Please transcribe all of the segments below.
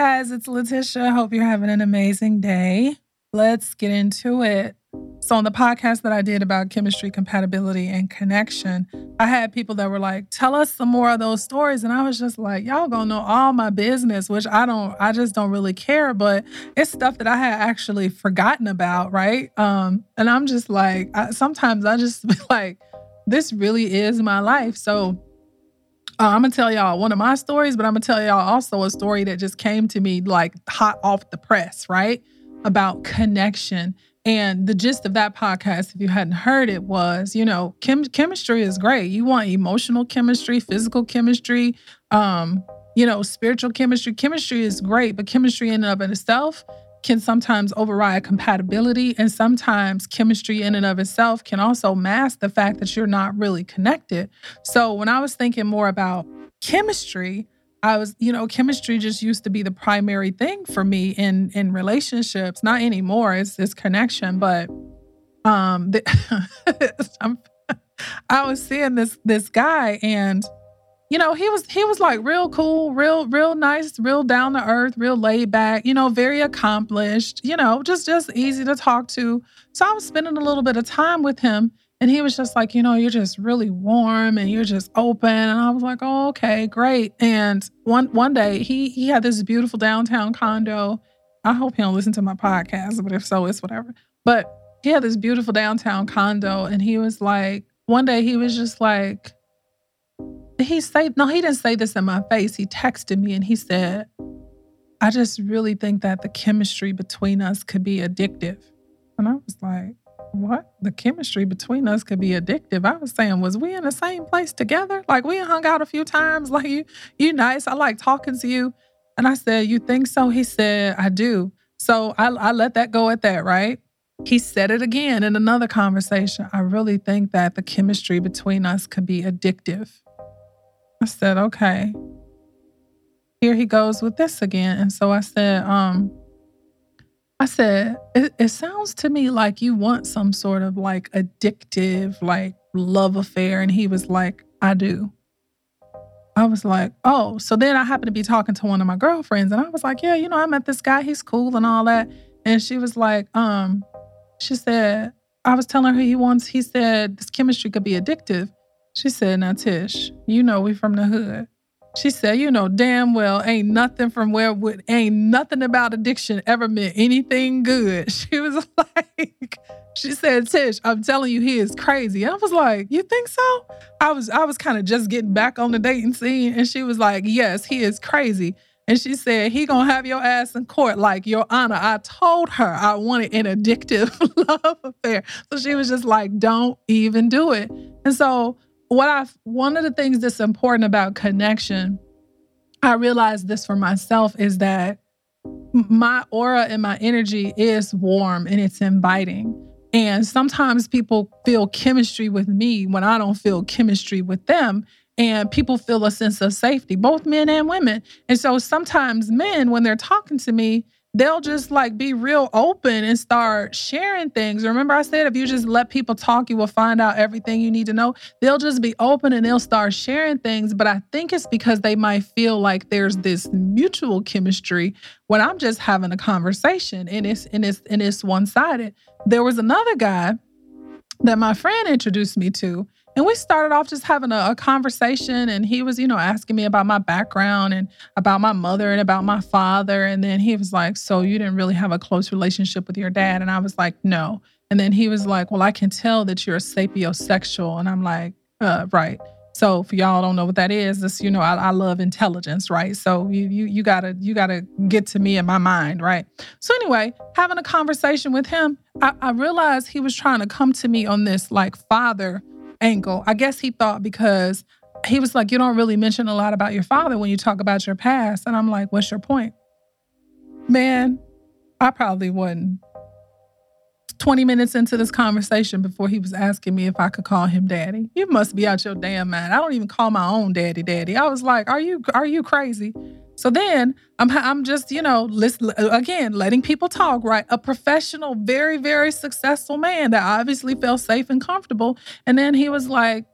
Guys, it's Leticia. Hope you're having an amazing day. Let's get into it. So, on the podcast that I did about chemistry, compatibility, and connection, I had people that were like, tell us some more of those stories. And I was just like, y'all gonna know all my business, which I don't, I just don't really care. But it's stuff that I had actually forgotten about, right? Um, and I'm just like, I, sometimes I just be like, this really is my life. So, uh, I'm gonna tell y'all one of my stories, but I'm gonna tell y'all also a story that just came to me like hot off the press, right? About connection and the gist of that podcast, if you hadn't heard it, was you know, chem- chemistry is great. You want emotional chemistry, physical chemistry, um, you know, spiritual chemistry. Chemistry is great, but chemistry in and of itself can sometimes override compatibility. And sometimes chemistry in and of itself can also mask the fact that you're not really connected. So when I was thinking more about chemistry, I was, you know, chemistry just used to be the primary thing for me in in relationships. Not anymore. It's this connection, but um, the, I was seeing this this guy, and you know, he was he was like real cool, real real nice, real down to earth, real laid back. You know, very accomplished. You know, just just easy to talk to. So I was spending a little bit of time with him, and he was just like, you know, you're just really warm and you're just open. And I was like, oh, okay, great. And one one day he he had this beautiful downtown condo. I hope he don't listen to my podcast, but if so, it's whatever. But he had this beautiful downtown condo, and he was like, one day he was just like, he said, no, he didn't say this in my face. He texted me and he said, I just really think that the chemistry between us could be addictive. And I was like, what the chemistry between us could be addictive. I was saying, was we in the same place together? Like we hung out a few times. Like you, you nice. I like talking to you. And I said, you think so? He said, I do. So I, I let that go at that, right? He said it again in another conversation. I really think that the chemistry between us could be addictive. I said, okay. Here he goes with this again. And so I said, um, I said, it, it, sounds to me like you want some sort of like addictive, like love affair. And he was like, I do. I was like, oh. So then I happened to be talking to one of my girlfriends and I was like, yeah, you know, I met this guy. He's cool and all that. And she was like, um, she said, I was telling her he wants, he said this chemistry could be addictive. She said, now Tish, you know we from the hood. She said, you know, damn well, ain't nothing from where would ain't nothing about addiction ever meant anything good. She was like, she said, Tish, I'm telling you, he is crazy. I was like, you think so? I was I was kind of just getting back on the dating scene. And she was like, Yes, he is crazy. And she said, he gonna have your ass in court. Like, your honor, I told her I wanted an addictive love affair. So she was just like, don't even do it. And so what I one of the things that's important about connection, I realized this for myself is that my aura and my energy is warm and it's inviting. And sometimes people feel chemistry with me when I don't feel chemistry with them. And people feel a sense of safety, both men and women. And so sometimes men, when they're talking to me, they'll just like be real open and start sharing things. Remember, I said if you just let people talk, you will find out everything you need to know. They'll just be open and they'll start sharing things. But I think it's because they might feel like there's this mutual chemistry when I'm just having a conversation and it's and it's and it's one-sided. There was another guy that my friend introduced me to and we started off just having a, a, conversation, and he was, you know, asking me about my background and about my mother and about my father. And then he was like, So you didn't really have a close relationship with your dad? And I was like, No. And then he was like, Well, I can tell that you're a sapiosexual. And I'm like, uh, Right. So for y'all don't know what that is, this, you know, I, I love intelligence, right? So you you you gotta you gotta get to me in my mind, right? So anyway, having a conversation with him, I, I realized he was trying to come to me on this like father angle. I guess he thought because he was like, You don't really mention a lot about your father when you talk about your past. And I'm like, What's your point? Man, I probably wasn't 20 minutes into this conversation before he was asking me if I could call him daddy. You must be out your damn mind. I don't even call my own daddy daddy. I was like, "Are you are you crazy?" So then I'm I'm just, you know, again, letting people talk, right? A professional, very very successful man that obviously felt safe and comfortable. And then he was like,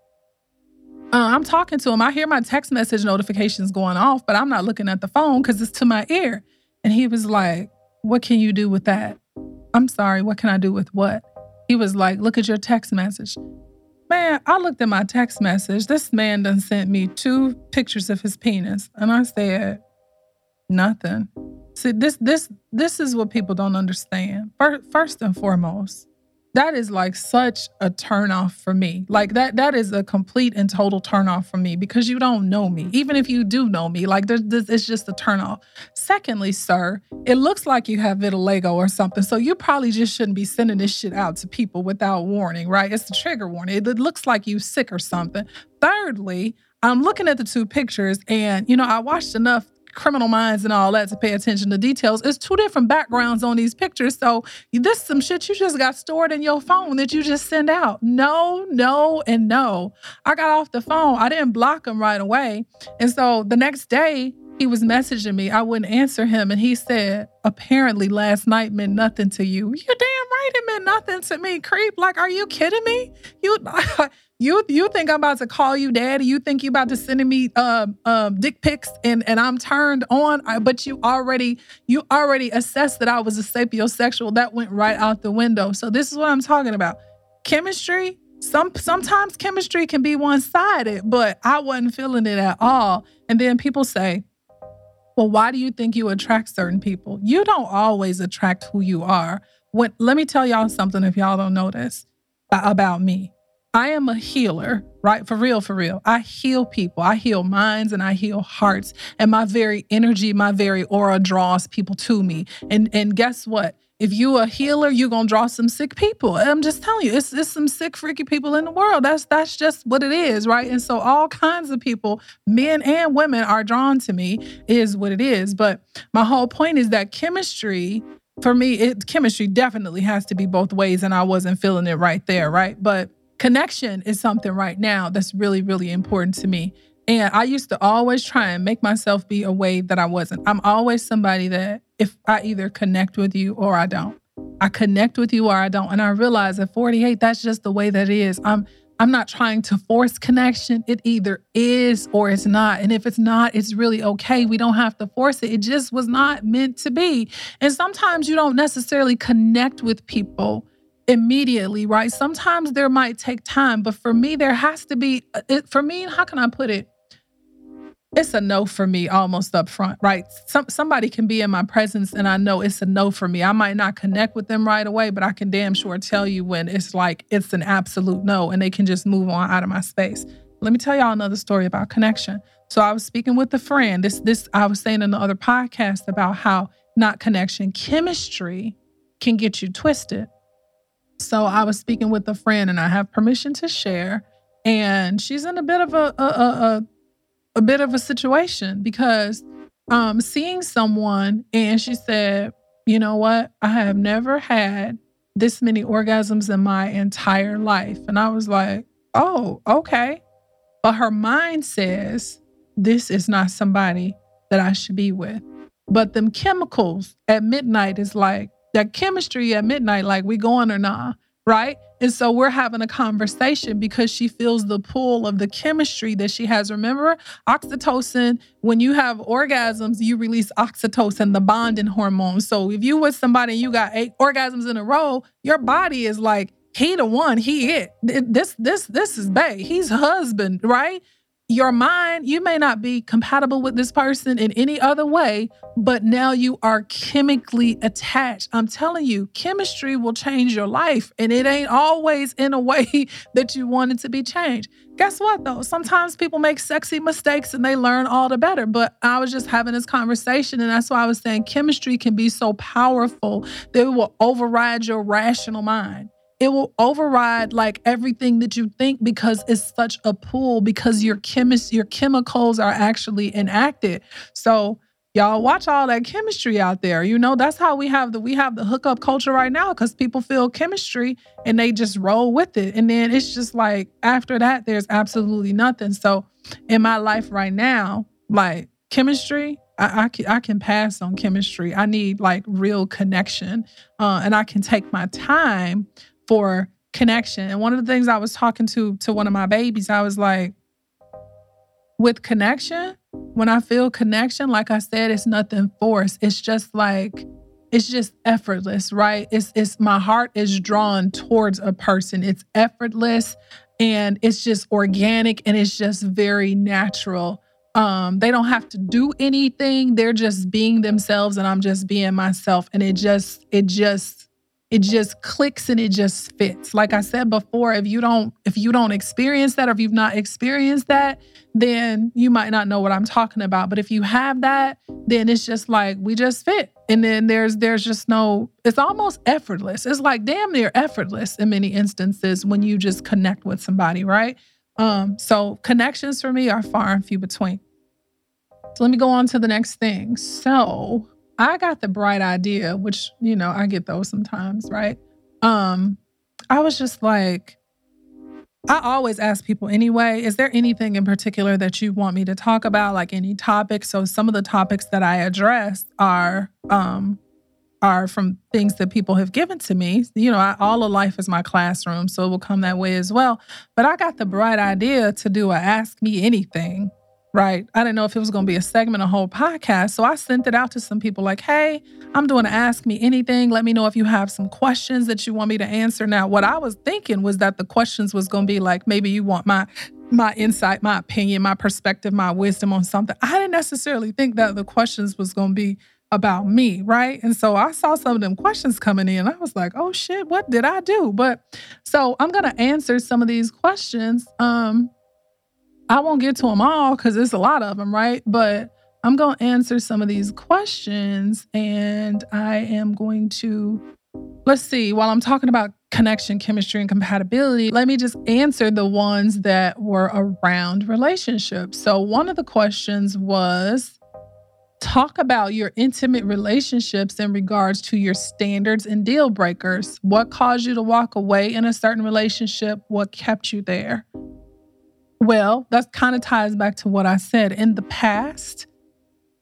uh, I'm talking to him. I hear my text message notifications going off, but I'm not looking at the phone because it's to my ear. And he was like, What can you do with that? I'm sorry, what can I do with what? He was like, Look at your text message. Man, I looked at my text message. This man done sent me two pictures of his penis. And I said, Nothing. See, this this this is what people don't understand. First and foremost, that is like such a turnoff for me. Like that that is a complete and total turnoff for me because you don't know me. Even if you do know me, like this, this it's just a turnoff. Secondly, sir, it looks like you have vitiligo or something. So you probably just shouldn't be sending this shit out to people without warning, right? It's a trigger warning. It, it looks like you sick or something. Thirdly, I'm looking at the two pictures and you know, I watched enough criminal minds and all that to pay attention to details. It's two different backgrounds on these pictures. So this some shit you just got stored in your phone that you just send out. No, no, and no. I got off the phone. I didn't block him right away. And so the next day, he was messaging me. I wouldn't answer him. And he said, apparently last night meant nothing to you. You're damn right it meant nothing to me, creep. Like, are you kidding me? You You you think I'm about to call you daddy? You think you're about to send me um, um, dick pics and and I'm turned on? I, but you already you already assessed that I was a sapiosexual. That went right out the window. So this is what I'm talking about. Chemistry. Some sometimes chemistry can be one sided, but I wasn't feeling it at all. And then people say, "Well, why do you think you attract certain people? You don't always attract who you are." When let me tell y'all something if y'all don't know this about me. I am a healer, right? For real, for real. I heal people. I heal minds and I heal hearts. And my very energy, my very aura draws people to me. And and guess what? If you a healer, you're gonna draw some sick people. I'm just telling you, it's, it's some sick, freaky people in the world. That's that's just what it is, right? And so all kinds of people, men and women, are drawn to me, is what it is. But my whole point is that chemistry for me, it chemistry definitely has to be both ways, and I wasn't feeling it right there, right? But connection is something right now that's really, really important to me. And I used to always try and make myself be a way that I wasn't. I'm always somebody that if I either connect with you or I don't. I connect with you or I don't. And I realize at 48, that's just the way that it is. I'm I'm not trying to force connection. It either is or it's not. And if it's not, it's really okay. We don't have to force it. It just was not meant to be. And sometimes you don't necessarily connect with people immediately, right? Sometimes there might take time, but for me, there has to be, uh, for me, how can I put it? It's a no for me almost up front, right? Some, somebody can be in my presence and I know it's a no for me. I might not connect with them right away, but I can damn sure tell you when it's like it's an absolute no and they can just move on out of my space. Let me tell y'all another story about connection. So I was speaking with a friend. This this I was saying in the other podcast about how not connection, chemistry can get you twisted. So I was speaking with a friend, and I have permission to share. And she's in a bit of a a, a, a bit of a situation because um, seeing someone, and she said, "You know what? I have never had this many orgasms in my entire life." And I was like, "Oh, okay." But her mind says this is not somebody that I should be with. But them chemicals at midnight is like, that chemistry at midnight, like we going or not, right? And so we're having a conversation because she feels the pull of the chemistry that she has. Remember, oxytocin, when you have orgasms, you release oxytocin, the bonding hormone. So if you with somebody and you got eight orgasms in a row, your body is like, he the one, he it. This, this, this is Bay. He's husband, right? Your mind, you may not be compatible with this person in any other way, but now you are chemically attached. I'm telling you, chemistry will change your life, and it ain't always in a way that you want it to be changed. Guess what, though? Sometimes people make sexy mistakes and they learn all the better. But I was just having this conversation, and that's why I was saying chemistry can be so powerful that it will override your rational mind. It will override like everything that you think because it's such a pull because your chemist your chemicals are actually enacted. So y'all watch all that chemistry out there. You know, that's how we have the we have the hookup culture right now because people feel chemistry and they just roll with it. And then it's just like after that, there's absolutely nothing. So in my life right now, like chemistry, I, I, can, I can pass on chemistry. I need like real connection. Uh, and I can take my time for connection. And one of the things I was talking to to one of my babies, I was like, with connection, when I feel connection, like I said, it's nothing forced. It's just like it's just effortless, right? It's it's my heart is drawn towards a person. It's effortless and it's just organic and it's just very natural. Um, they don't have to do anything. They're just being themselves and I'm just being myself. And it just, it just it just clicks and it just fits. Like i said before if you don't if you don't experience that or if you've not experienced that then you might not know what i'm talking about. But if you have that then it's just like we just fit. And then there's there's just no it's almost effortless. It's like damn near effortless in many instances when you just connect with somebody right? Um so connections for me are far and few between. So let me go on to the next thing. So I got the bright idea, which, you know, I get those sometimes, right? Um, I was just like, I always ask people anyway, is there anything in particular that you want me to talk about, like any topic? So some of the topics that I address are um are from things that people have given to me. You know, I, all of life is my classroom, so it will come that way as well. But I got the bright idea to do a ask me anything right? I didn't know if it was going to be a segment, a whole podcast. So I sent it out to some people like, hey, I'm doing Ask Me Anything. Let me know if you have some questions that you want me to answer. Now, what I was thinking was that the questions was going to be like, maybe you want my my insight, my opinion, my perspective, my wisdom on something. I didn't necessarily think that the questions was going to be about me, right? And so I saw some of them questions coming in. I was like, "Oh shit, what did I do?" But so I'm going to answer some of these questions um I won't get to them all because there's a lot of them, right? But I'm going to answer some of these questions and I am going to, let's see, while I'm talking about connection, chemistry, and compatibility, let me just answer the ones that were around relationships. So, one of the questions was talk about your intimate relationships in regards to your standards and deal breakers. What caused you to walk away in a certain relationship? What kept you there? Well, that kind of ties back to what I said. In the past,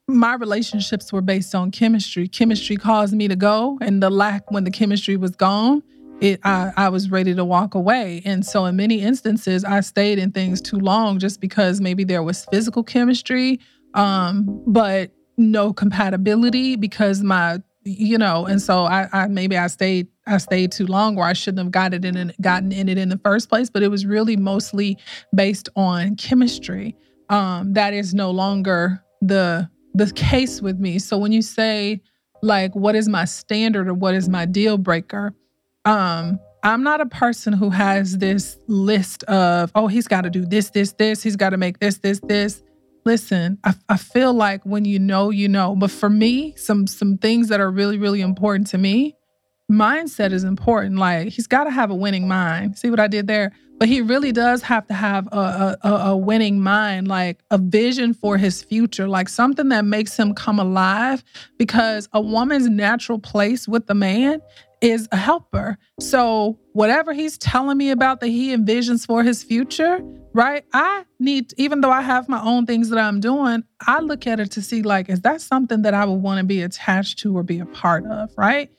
my relationships were based on chemistry. Chemistry caused me to go, and the lack when the chemistry was gone, it I, I was ready to walk away. And so in many instances, I stayed in things too long just because maybe there was physical chemistry, um, but no compatibility because my you know, and so I, I maybe I stayed I stayed too long or I shouldn't have gotten it in gotten in it in the first place. But it was really mostly based on chemistry. Um, that is no longer the the case with me. So when you say like what is my standard or what is my deal breaker, um, I'm not a person who has this list of, oh, he's got to do this, this, this, he's got to make this, this, this listen, I, I feel like when you know, you know. But for me, some some things that are really, really important to me, mindset is important. Like he's got to have a winning mind. See what I did there? But he really does have to have a, a, a winning mind, like a vision for his future, like something that makes him come alive. Because a woman's natural place with the man is a helper. So whatever he's telling me about that he envisions for his future, right? I need, even though I have my own things that I'm doing, I look at it to see like, is that something that I would want to be attached to or be a part of, right?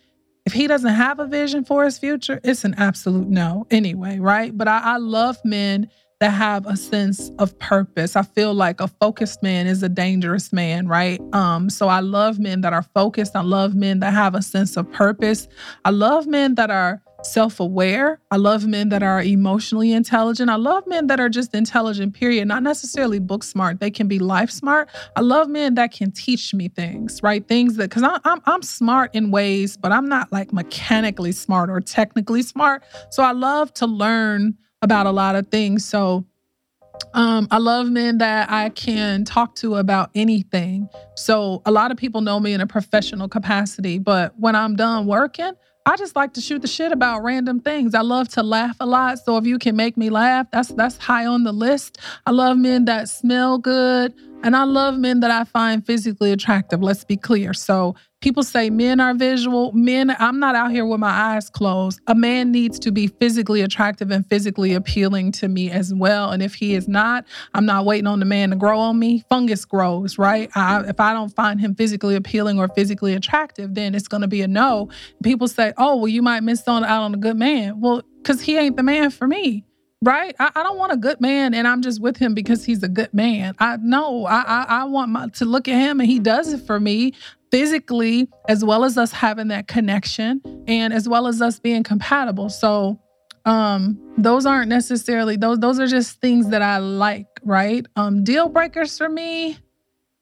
If he doesn't have a vision for his future, it's an absolute no anyway, right? But I, I love men that have a sense of purpose. I feel like a focused man is a dangerous man, right? Um, so I love men that are focused. I love men that have a sense of purpose. I love men that are self aware. I love men that are emotionally intelligent. I love men that are just intelligent, period. Not necessarily book smart, they can be life smart. I love men that can teach me things, right? Things that, because I'm, I'm smart in ways, but I'm not like mechanically smart or technically smart. So I love to learn about a lot of things. So um, I love men that I can talk to about anything. So a lot of people know me in a professional capacity, but when I'm done working, I just like to shoot the shit about random things. I love to laugh a lot. So if you can make me laugh, that's that's high on the list. I love men that smell good. And I love men that I find physically attractive. Let's be clear. So people say men are visual. Men, I'm not out here with my eyes closed. A man needs to be physically attractive and physically appealing to me as well. And if he is not, I'm not waiting on the man to grow on me. Fungus grows, right? I, if I don't find him physically appealing or physically attractive, then it's going to be a no. People say, oh, well, you might miss out on a good man. Well, because he ain't the man for me right? I, I, don't want a good man and I'm just with him because he's a good man. I no, I I, I want my, to look at him and he does it for me physically as well as us having that connection and as well as us being compatible. So um those aren't necessarily those those are just things that I like, right? Um deal breakers for me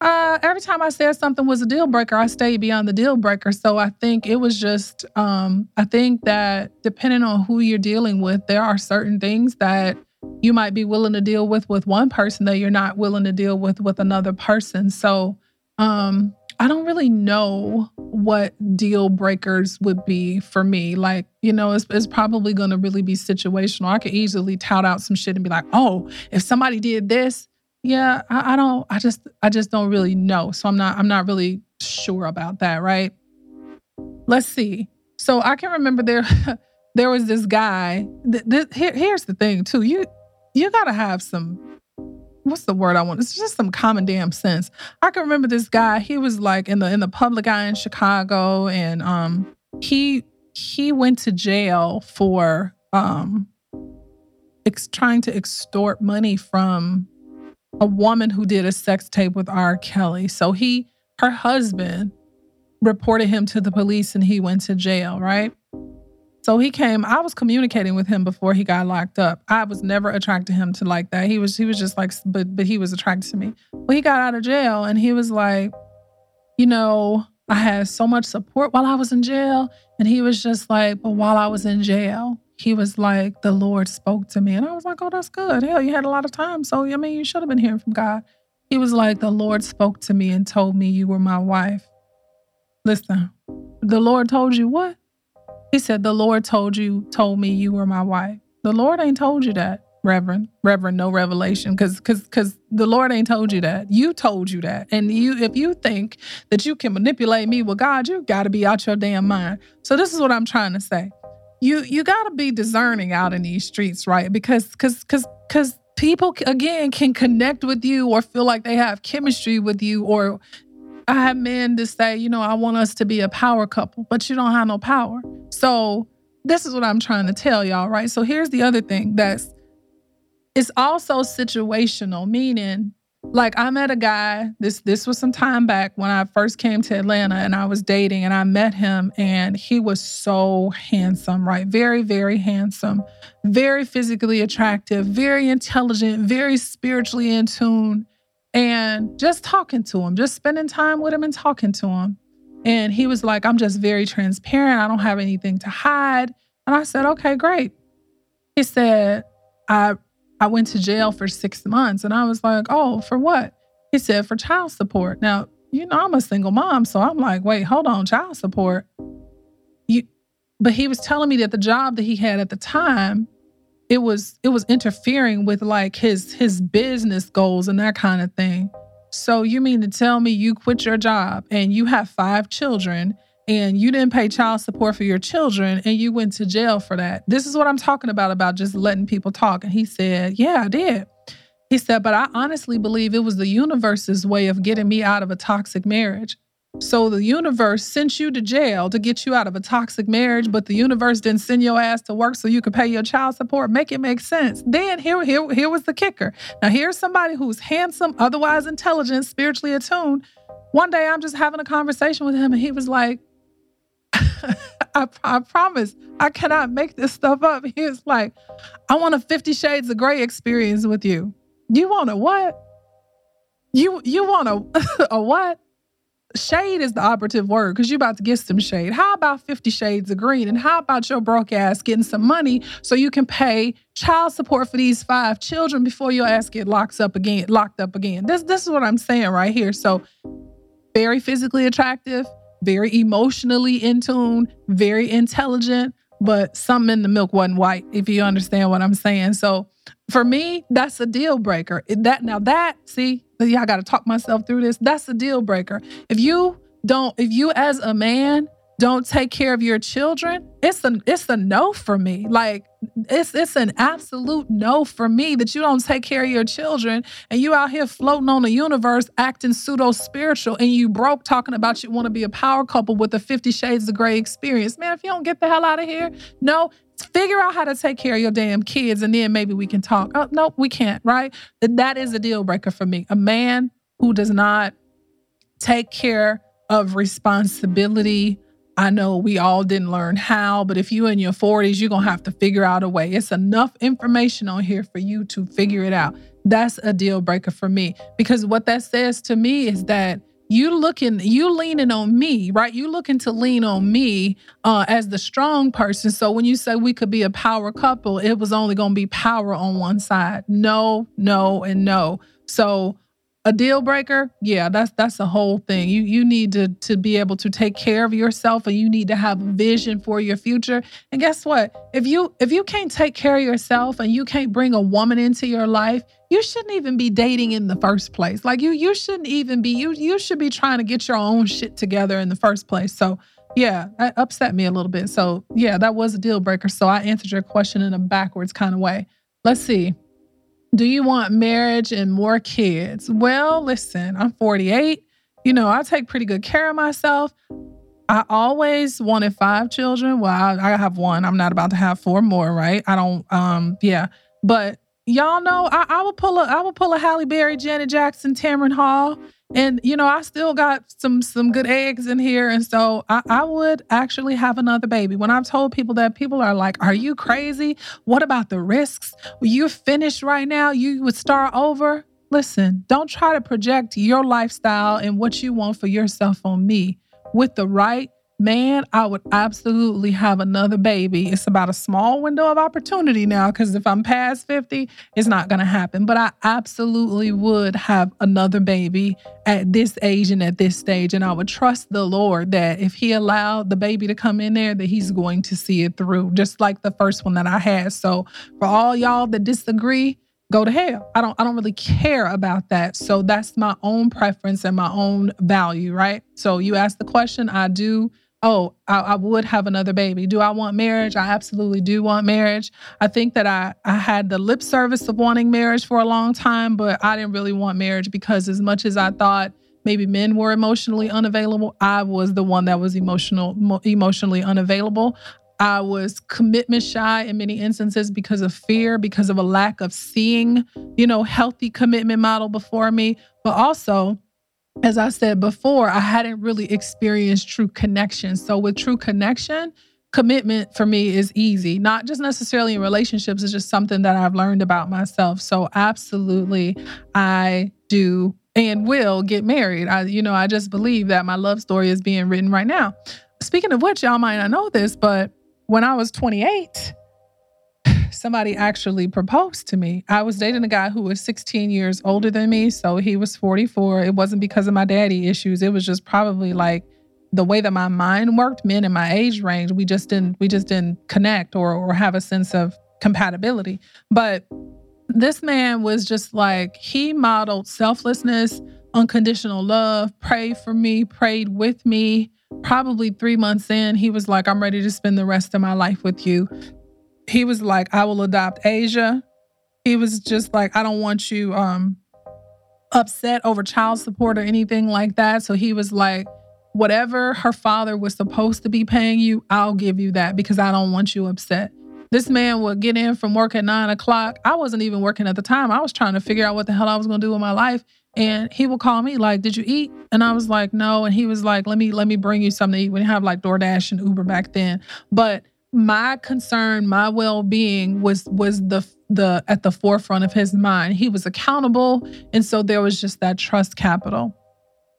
uh, every time I said something was a deal breaker, I stayed beyond the deal breaker. So I think it was just, um, I think that depending on who you're dealing with, there are certain things that you might be willing to deal with with one person that you're not willing to deal with with another person. So um, I don't really know what deal breakers would be for me. Like, you know, it's, it's probably going to really be situational. I could easily tout out some shit and be like, oh, if somebody did this, yeah, I, I don't. I just, I just don't really know. So I'm not, I'm not really sure about that. Right? Let's see. So I can remember there, there was this guy. Th- th- here, here's the thing too. You, you gotta have some. What's the word I want? It's just some common damn sense. I can remember this guy. He was like in the in the public eye in Chicago, and um, he he went to jail for um, ex- trying to extort money from a woman who did a sex tape with R. Kelly. So he, her husband, reported him to the police and he went to jail, right? So he came, I was communicating with him before he got locked up. I was never attracted to him to like that. He was he was just like but but he was attracted to me. Well, he got out of jail and he was like, you know, I had so much support while I was in jail. And he was just like, but while I was in jail, he was like, the Lord spoke to me. And I was like, oh, that's good. Hell, you had a lot of time. So, I mean, you should have been hearing from God. He was like, the Lord spoke to me and told me you were my wife. Listen, the Lord told you what? He said, the Lord told you, told me you were my wife. The Lord ain't told you that, Reverend. Reverend, no revelation. Cause cause cause the Lord ain't told you that. You told you that. And you if you think that you can manipulate me with God, you gotta be out your damn mind. So this is what I'm trying to say you you got to be discerning out in these streets, right? Because because because because people again can connect with you or feel like they have chemistry with you or I have men to say, you know, I want us to be a power couple, but you don't have no power. So this is what I'm trying to tell y'all, right? So here's the other thing that's it's also situational, meaning like I met a guy, this this was some time back when I first came to Atlanta and I was dating and I met him and he was so handsome, right? Very very handsome, very physically attractive, very intelligent, very spiritually in tune and just talking to him, just spending time with him and talking to him. And he was like, "I'm just very transparent. I don't have anything to hide." And I said, "Okay, great." He said, "I I went to jail for six months. And I was like, oh, for what? He said, for child support. Now, you know, I'm a single mom. So I'm like, wait, hold on, child support. You, but he was telling me that the job that he had at the time, it was it was interfering with like his his business goals and that kind of thing. So you mean to tell me you quit your job and you have five children and you didn't pay child support for your children and you went to jail for that. This is what I'm talking about about just letting people talk. And he said, "Yeah, I did." He said, "But I honestly believe it was the universe's way of getting me out of a toxic marriage." So the universe sent you to jail to get you out of a toxic marriage, but the universe didn't send your ass to work so you could pay your child support. Make it make sense. Then here, here, here was the kicker. Now here's somebody who's handsome, otherwise intelligent, spiritually attuned. One day I'm just having a conversation with him, and he was like, I, I promise I cannot make this stuff up. He was like, I want a 50 Shades of Grey experience with you. You want a what? You you want a a what? Shade is the operative word because you're about to get some shade. How about 50 Shades of Green? And how about your broke ass getting some money so you can pay child support for these five children before your ass get locked up again, locked up again? This this is what I'm saying right here. So very physically attractive, very emotionally in tune, very intelligent, but something in the milk wasn't white, if you understand what I'm saying. So for me, that's a deal breaker. That now that, see, I gotta talk myself through this. That's a deal breaker. If you don't, if you as a man don't take care of your children, it's a it's a no for me. Like it's it's an absolute no for me that you don't take care of your children and you out here floating on the universe acting pseudo spiritual and you broke talking about you want to be a power couple with a 50 shades of gray experience. Man, if you don't get the hell out of here, no, figure out how to take care of your damn kids and then maybe we can talk. Oh, no, we can't, right? That is a deal breaker for me. A man who does not take care of responsibility I know we all didn't learn how, but if you're in your 40s, you're going to have to figure out a way. It's enough information on here for you to figure it out. That's a deal breaker for me because what that says to me is that you looking you leaning on me right? You looking to lean on me uh, as the strong person. So when you say we could be a power couple it was only going to be power on one side. No no and no. So a deal breaker yeah that's that's the whole thing. You you need to to be able to take care of yourself and you need to have a vision for your future. And guess what? If you if you can't take care of yourself and you can't bring a woman into your life you shouldn't even be dating in the first place. Like you you shouldn't even be you you should be trying to get your own shit together in the first place. So yeah that upset me a little bit. So yeah that was a deal breaker. So i answered your question in a backwards kind of way. Let's see do you want marriage and more kids? Well, listen, I'm 48. You know, I take pretty good care of myself. I always wanted five children. Well, I, I have one. I'm not about to have four more, right? I don't um yeah. But y'all know I, I will pull a I will pull a Halle Berry, Janet Jackson, Tamron Hall. And you know, I still got some some good eggs in here. And so I, I would actually have another baby. When I've told people that, people are like, Are you crazy? What about the risks? You're finished right now. You would start over. Listen, don't try to project your lifestyle and what you want for yourself on me. With the right man, I would absolutely have another baby. It's about a small window of opportunity now because if I'm past 50, it's not going to happen. But I absolutely would have another baby at this age and at this stage. And I would trust the Lord that if He allowed the baby to come in there, that He's going to see it through, just like the first one that I had. So for all y'all that disagree, go to hell. I don't I don't really care about that. So that's my own preference and my own value, right? So you ask the question, I do oh, I, I, would have another baby. Do I want marriage? I absolutely do want marriage. I think that I, I had the lip service of wanting marriage for a long time, but I didn't really want marriage because as much as I thought maybe men were emotionally unavailable, I was the one that was emotional mo- emotionally unavailable. I was commitment shy in many instances because of fear, because of a lack of seeing, you know, healthy commitment model before me, but also as I said before, I hadn't really experienced true connection. So, with true connection, commitment for me is easy, not just necessarily in relationships, it's just something that I've learned about myself. So, absolutely, I do and will get married. I, you know, I just believe that my love story is being written right now. Speaking of which, y'all might not know this, but when I was 28, somebody actually proposed to me. I was dating a guy who was 16 years older than me, so he was 44. It wasn't because of my daddy issues. It was just probably like the way that my mind worked, men in my age range, we just didn't we just didn't connect or or have a sense of compatibility. But this man was just like he modeled selflessness, unconditional love, prayed for me, prayed with me. Probably three months in, he was like, I'm ready to spend the rest of my life with you he was like, I will adopt Asia. He was just like, I don't want you um upset over child support or anything like that. So he was like, whatever her father was supposed to be paying you, I'll give you that because I don't want you upset. This man would get in from work at nine o'clock. I wasn't even working at the time. I was trying to figure out what the hell I was gonna do with my life. And he would call me like, "Did you eat?" And I was like, "No." And he was like, "Let me let me bring you something to eat." We didn't have like DoorDash and Uber back then, but my concern, my well-being was was the the at the forefront of his mind. He was accountable, and so there was just that trust capital.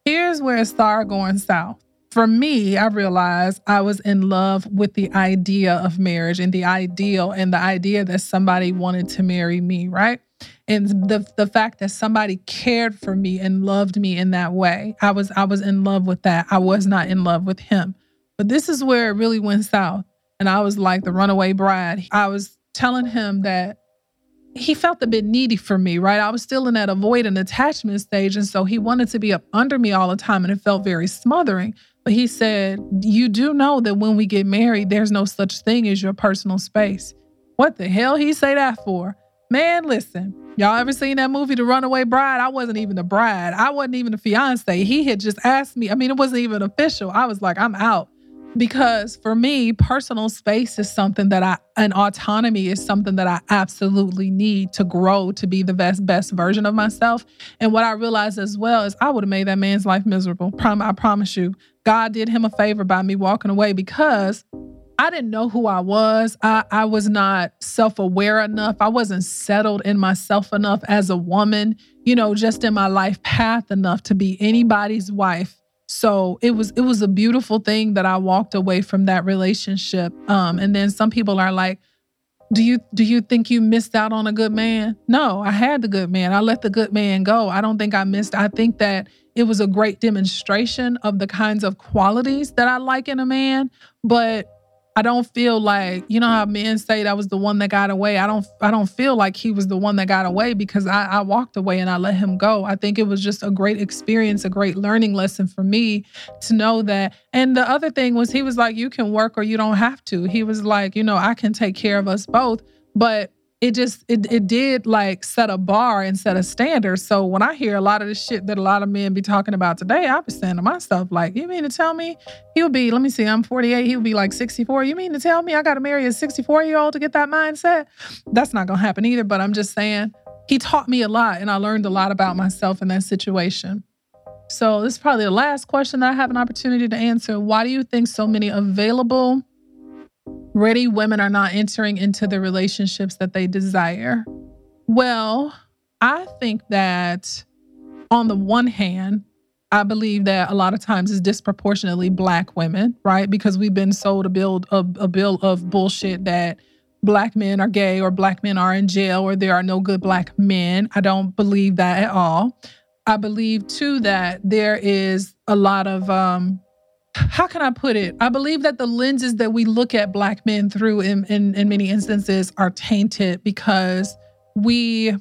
Here's where it started going south. for me, I realized I was in love with the idea of marriage and the ideal and the idea that somebody wanted to marry me, right? And the the fact that somebody cared for me and loved me in that way. I was I was in love with that. I was not in love with him. But this is where it really went south. And I was like the runaway bride. I was telling him that he felt a bit needy for me, right? I was still in that avoidant attachment stage. And so he wanted to be up under me all the time. And it felt very smothering. But he said, You do know that when we get married, there's no such thing as your personal space. What the hell he say that for? Man, listen, y'all ever seen that movie, The Runaway Bride? I wasn't even the bride. I wasn't even the fiance. He had just asked me. I mean, it wasn't even official. I was like, I'm out because for me, personal space is something that I, and autonomy is something that I absolutely need to grow to be the best, best version of myself. And what I realized as well is I would have made that man's life miserable. I promise you. God did him a favor by me walking away because I didn't know who I was. I, I was not self aware enough. I wasn't settled in myself enough as a woman, you know, just in my life path enough to be anybody's wife so it was it was a beautiful thing that I walked away from that relationship. Um, and then some people are like, "Do you do you think you missed out on a good man?" No, I had the good man. I let the good man go. I don't think I missed. I think that it was a great demonstration of the kinds of qualities that I like in a man. But I don't feel like you know how men say that was the one that got away. I don't I don't feel like he was the one that got away because I, I walked away and I let him go. I think it was just a great experience, a great learning lesson for me to know that. And the other thing was he was like, you can work or you don't have to. He was like, you know, I can take care of us both. But it just it it did like set a bar and set a standard. So when I hear a lot of the shit that a lot of men be talking about today, I be saying to myself, like, you mean to tell me he'll be, let me see, I'm 48, he'll be like 64. You mean to tell me I gotta marry a 64-year-old to get that mindset? That's not gonna happen either. But I'm just saying, he taught me a lot and I learned a lot about myself in that situation. So this is probably the last question that I have an opportunity to answer. Why do you think so many available ready women are not entering into the relationships that they desire? Well, I think that on the one hand, I believe that a lot of times it's disproportionately black women, right? Because we've been sold a bill a, a bill of bullshit that black men are gay or black men are in jail or there are no good black men. I don't believe that at all. I believe too that there is a lot of um how can I put it? I believe that the lenses that we look at black men through in, in, in many instances are tainted because we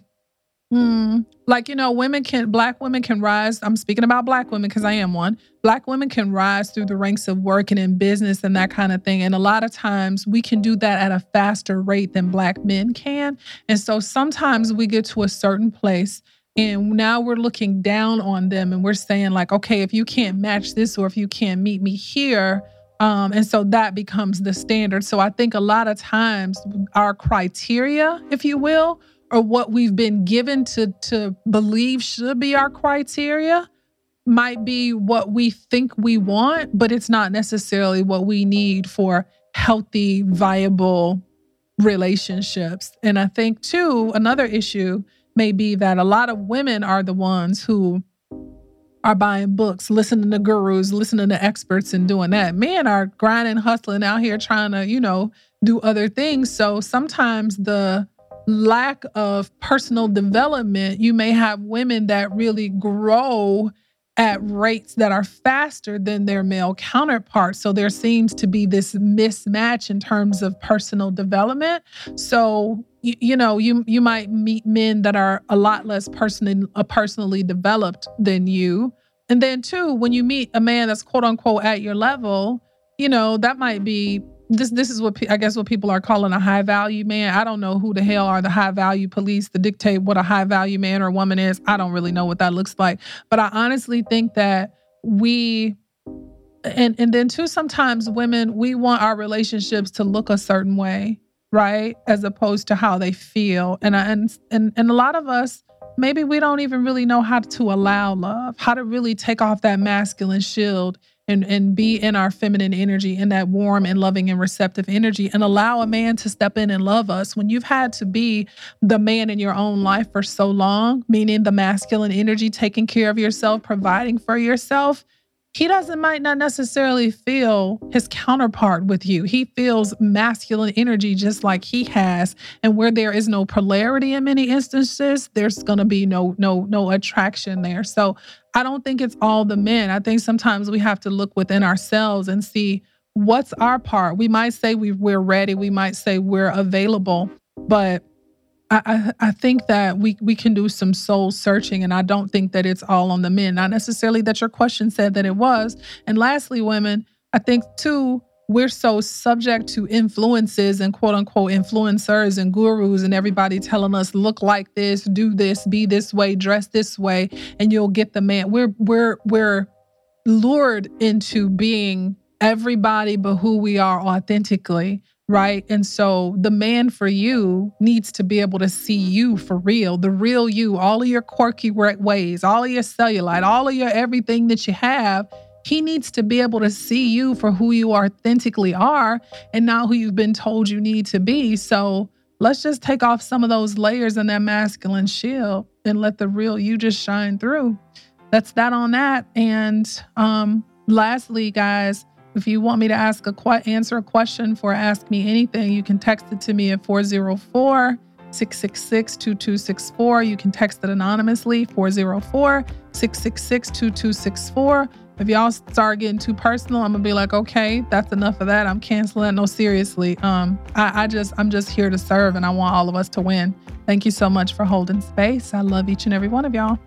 Mm, like you know women can black women can rise i'm speaking about black women because i am one black women can rise through the ranks of working in business and that kind of thing and a lot of times we can do that at a faster rate than black men can and so sometimes we get to a certain place and now we're looking down on them and we're saying, like, okay, if you can't match this or if you can't meet me here, um, and so that becomes the standard. So I think a lot of times our criteria, if you will, or what we've been given to to believe should be our criteria might be what we think we want, but it's not necessarily what we need for healthy, viable relationships. And I think too, another issue may be that a lot of women are the ones who are buying books, listening to gurus, listening to experts, and doing that. Men are grinding, hustling out here trying to, you know, do other things. So sometimes the lack of personal development, you may have women that really grow at rates that are faster than their male counterparts. So there seems to be this mismatch in terms of personal development. So you, you know, you you might meet men that are a lot less personally uh, personally developed than you. And then too, when you meet a man that's quote unquote at your level, you know, that might be this this is what I guess what people are calling a high value man. I don't know who the hell are the high value police to dictate what a high value man or woman is. I don't really know what that looks like. But I honestly think that we and and then too sometimes women we want our relationships to look a certain way, right? As opposed to how they feel. And and and and a lot of us maybe we don't even really know how to allow love, how to really take off that masculine shield and and be in our feminine energy in that warm and loving and receptive energy and allow a man to step in and love us when you've had to be the man in your own life for so long meaning the masculine energy taking care of yourself providing for yourself he doesn't might not necessarily feel his counterpart with you. He feels masculine energy just like he has. And where there is no polarity in many instances, there's gonna be no no no attraction there. So I don't think it's all the men. I think sometimes we have to look within ourselves and see what's our part. We might say we, we're ready, we might say we're available, but I, I, think that we we can do some soul searching, and I don't think that it's all on the men. Not necessarily that your question said that it was. And lastly, women, I think too we're so subject to influences and quote unquote influencers and gurus and everybody telling us look like this, do this, be this way, dress this way, and you'll get the man. We're we're we're lured into being everybody but who we are authentically right? And so the man for you needs to be able to see you for real, the real you, all of your quirky ways, all of your cellulite, all of your everything that you have. He needs to be able to see you for who you authentically are and not who you've been told you need to be. So let's just take off some of those layers in that masculine shield and let the real you just shine through. That's that on that. And um, lastly, guys, if you want me to ask a qu- answer a question for Ask Me Anything, you can text it to me at 404 666 2264. You can text it anonymously 404 666 2264. If y'all start getting too personal, I'm gonna be like, okay, that's enough of that. I'm canceling. No, seriously. Um, I, I just I'm just here to serve and I want all of us to win. Thank you so much for holding space. I love each and every one of y'all.